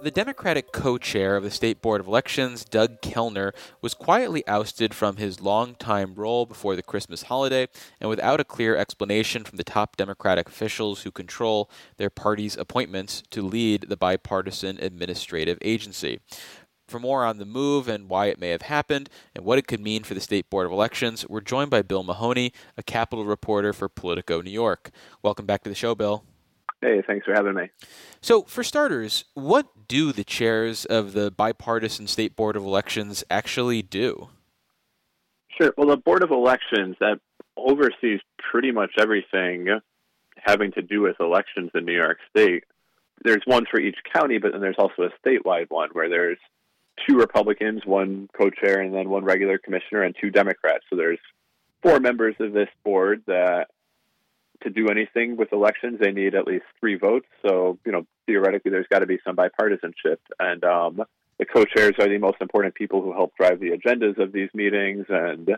The Democratic co chair of the State Board of Elections, Doug Kellner, was quietly ousted from his long-time role before the Christmas holiday and without a clear explanation from the top Democratic officials who control their party's appointments to lead the bipartisan administrative agency. For more on the move and why it may have happened and what it could mean for the State Board of Elections, we're joined by Bill Mahoney, a Capitol reporter for Politico New York. Welcome back to the show, Bill. Hey, thanks for having me. So, for starters, what do the chairs of the bipartisan State Board of Elections actually do? Sure. Well, the Board of Elections that oversees pretty much everything having to do with elections in New York State. There's one for each county, but then there's also a statewide one where there's two Republicans, one co-chair, and then one regular commissioner, and two Democrats. So there's four members of this board that to do anything with elections, they need at least three votes. So, you know, theoretically, there's got to be some bipartisanship. And um, the co chairs are the most important people who help drive the agendas of these meetings and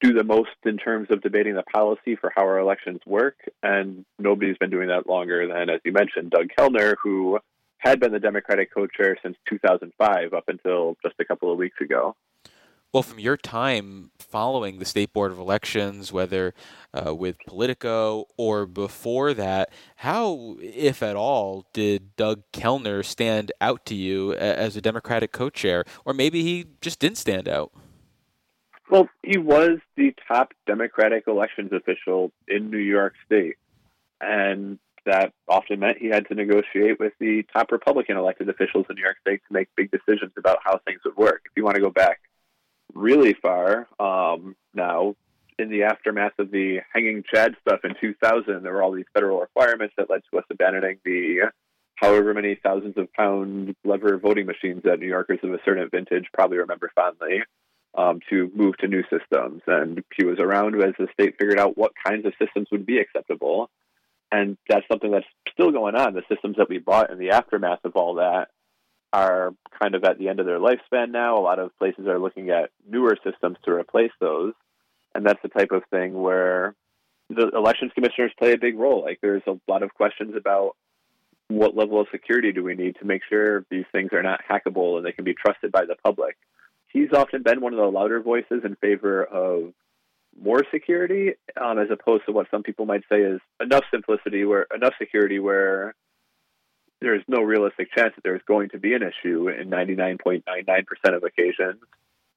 do the most in terms of debating the policy for how our elections work. And nobody's been doing that longer than, as you mentioned, Doug Kellner, who had been the Democratic co chair since 2005 up until just a couple of weeks ago. Well, from your time following the State Board of Elections, whether uh, with Politico or before that, how, if at all, did Doug Kellner stand out to you as a Democratic co chair? Or maybe he just didn't stand out? Well, he was the top Democratic elections official in New York State. And that often meant he had to negotiate with the top Republican elected officials in New York State to make big decisions about how things would work. If you want to go back really far um, now. In the aftermath of the hanging Chad stuff in 2000, there were all these federal requirements that led to us abandoning the however many thousands of pound lever voting machines that New Yorkers of a certain vintage probably remember fondly. Um, to move to new systems. And he was around as the state figured out what kinds of systems would be acceptable. And that's something that's still going on. The systems that we bought in the aftermath of all that are kind of at the end of their lifespan now. A lot of places are looking at newer systems to replace those. And that's the type of thing where the elections commissioners play a big role. Like there's a lot of questions about what level of security do we need to make sure these things are not hackable and they can be trusted by the public. He's often been one of the louder voices in favor of more security, um, as opposed to what some people might say is enough simplicity, where enough security, where there's no realistic chance that there's going to be an issue in 99.99% of occasions.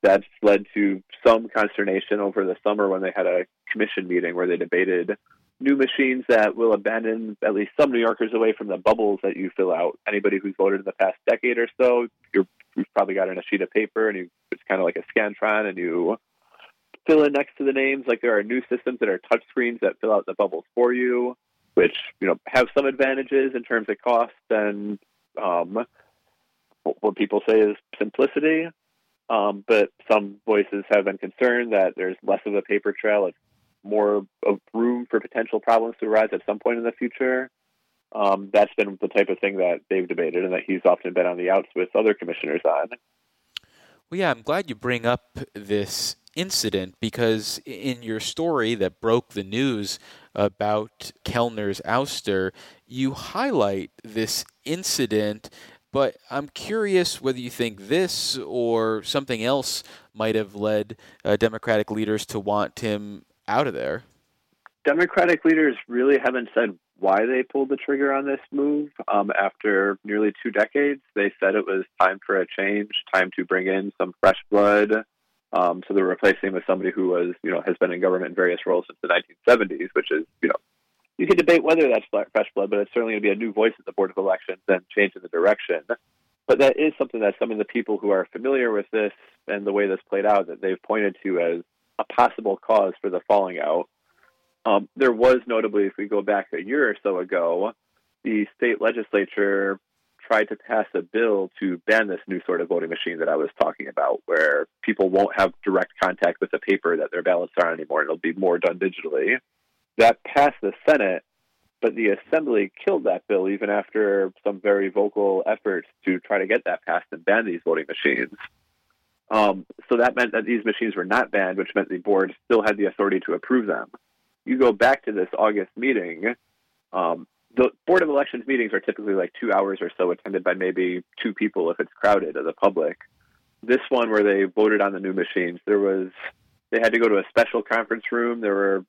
That's led to some consternation over the summer when they had a commission meeting where they debated new machines that will abandon at least some New Yorkers away from the bubbles that you fill out. Anybody who's voted in the past decade or so, you're, you've probably got in a sheet of paper and you, it's kind of like a Scantron and you fill in next to the names. Like there are new systems that are touch screens that fill out the bubbles for you which you know have some advantages in terms of cost and um, what people say is simplicity. Um, but some voices have been concerned that there's less of a paper trail, it's more of room for potential problems to arise at some point in the future. Um, that's been the type of thing that they've debated, and that he's often been on the outs with other commissioners on. Well, yeah, I'm glad you bring up this incident because in your story that broke the news about Kellner's ouster, you highlight this incident. But I'm curious whether you think this or something else might have led uh, Democratic leaders to want him out of there. Democratic leaders really haven't said why they pulled the trigger on this move. Um, after nearly two decades, they said it was time for a change, time to bring in some fresh blood, um, so they're replacing him with somebody who was, you know, has been in government in various roles since the 1970s, which is, you know, you can debate whether that's fresh blood, but it's certainly going to be a new voice at the Board of Elections and change in the direction. But that is something that some of the people who are familiar with this and the way this played out that they've pointed to as a possible cause for the falling out. Um, there was notably, if we go back a year or so ago, the state legislature tried to pass a bill to ban this new sort of voting machine that I was talking about, where people won't have direct contact with the paper that their ballots are on anymore. It'll be more done digitally. That passed the Senate, but the Assembly killed that bill even after some very vocal efforts to try to get that passed and ban these voting machines. Um, so that meant that these machines were not banned, which meant the board still had the authority to approve them. You go back to this August meeting, um, the Board of Elections meetings are typically like two hours or so, attended by maybe two people if it's crowded of the public. This one, where they voted on the new machines, there was they had to go to a special conference room. There were,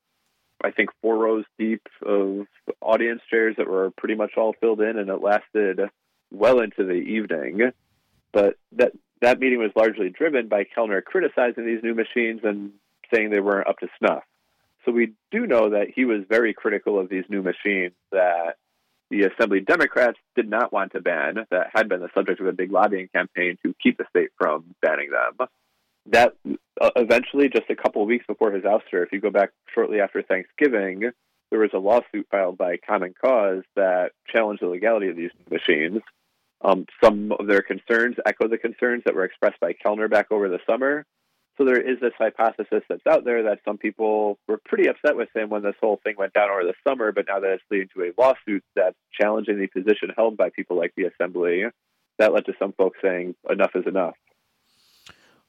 I think, four rows deep of audience chairs that were pretty much all filled in, and it lasted well into the evening. But that that meeting was largely driven by Kellner criticizing these new machines and saying they weren't up to snuff. So we do know that he was very critical of these new machines that the Assembly Democrats did not want to ban, that had been the subject of a big lobbying campaign to keep the state from banning them. That uh, eventually, just a couple of weeks before his ouster, if you go back shortly after Thanksgiving, there was a lawsuit filed by Common Cause that challenged the legality of these machines. Um, some of their concerns echo the concerns that were expressed by Kellner back over the summer. So there is this hypothesis that's out there that some people were pretty upset with him when this whole thing went down over the summer, but now that it's leading to a lawsuit that's challenging the position held by people like the Assembly, that led to some folks saying enough is enough.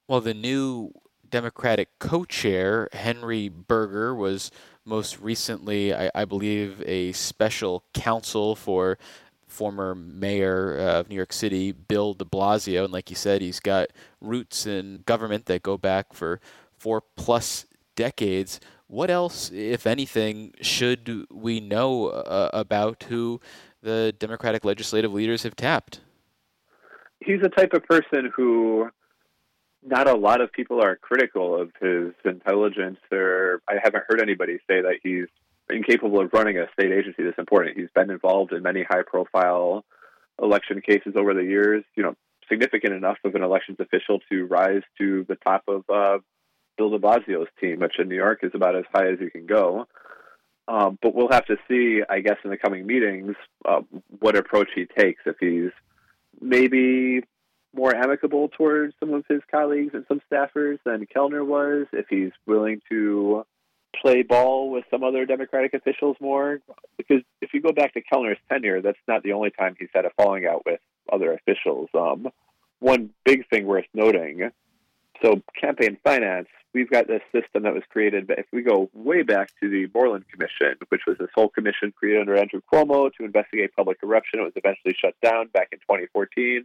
Well, the new Democratic co-chair Henry Berger was most recently, I, I believe, a special counsel for former mayor of New York City, Bill de Blasio. And like you said, he's got roots in government that go back for four plus decades. What else, if anything, should we know uh, about who the Democratic legislative leaders have tapped? He's the type of person who not a lot of people are critical of his intelligence, or I haven't heard anybody say that he's incapable of running a state agency this important. He's been involved in many high profile election cases over the years, you know, significant enough of an elections official to rise to the top of uh, Bill de Blasio's team, which in New York is about as high as you can go. Um, but we'll have to see, I guess, in the coming meetings, uh, what approach he takes. If he's maybe more amicable towards some of his colleagues and some staffers than Kellner was, if he's willing to play ball with some other Democratic officials more. Because if you go back to Kellner's tenure, that's not the only time he's had a falling out with other officials. Um, one big thing worth noting so, campaign finance, we've got this system that was created, but if we go way back to the Moreland Commission, which was this whole commission created under Andrew Cuomo to investigate public corruption, it was eventually shut down back in 2014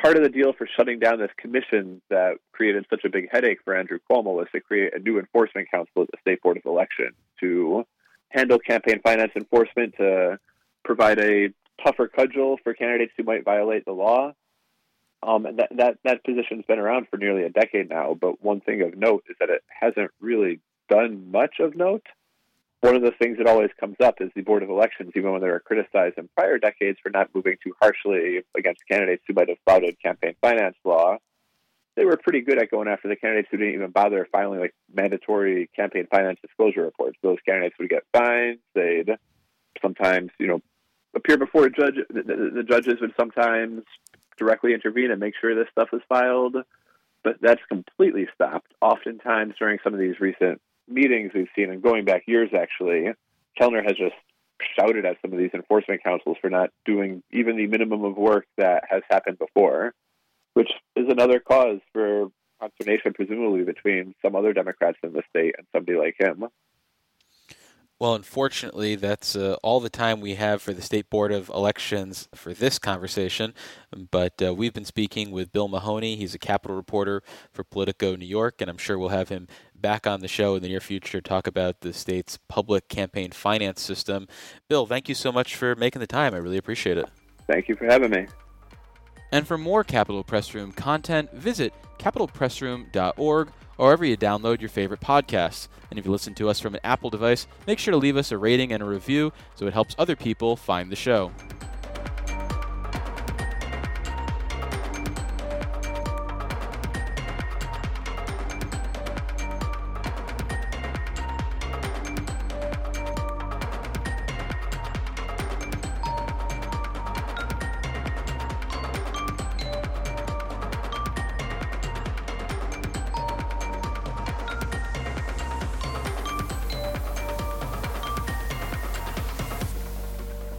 part of the deal for shutting down this commission that created such a big headache for Andrew Cuomo was to create a new enforcement counsel at the State Board of Elections to handle campaign finance enforcement, to provide a tougher cudgel for candidates who might violate the law. Um, and that, that, that position's been around for nearly a decade now, but one thing of note is that it hasn't really done much of note one of the things that always comes up is the Board of Elections, even when they were criticized in prior decades for not moving too harshly against candidates who might have flouted campaign finance law, they were pretty good at going after the candidates who didn't even bother filing like mandatory campaign finance disclosure reports. Those candidates would get fines. They'd sometimes, you know, appear before a judge. The, the, the judges would sometimes directly intervene and make sure this stuff is filed. But that's completely stopped. Oftentimes, during some of these recent meetings we've seen, and going back years actually, Kellner has just shouted at some of these enforcement councils for not doing even the minimum of work that has happened before, which is another cause for consternation, presumably, between some other Democrats in the state and somebody like him. Well, unfortunately, that's uh, all the time we have for the State Board of Elections for this conversation. But uh, we've been speaking with Bill Mahoney. He's a Capitol reporter for Politico New York, and I'm sure we'll have him back on the show in the near future to talk about the state's public campaign finance system. Bill, thank you so much for making the time. I really appreciate it. Thank you for having me. And for more Capitol Press Room content, visit capitolpressroom.org or wherever you download your favorite podcasts. And if you listen to us from an Apple device, make sure to leave us a rating and a review so it helps other people find the show.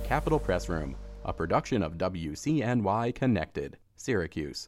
Capitol Press Room, a production of WCNY Connected, Syracuse.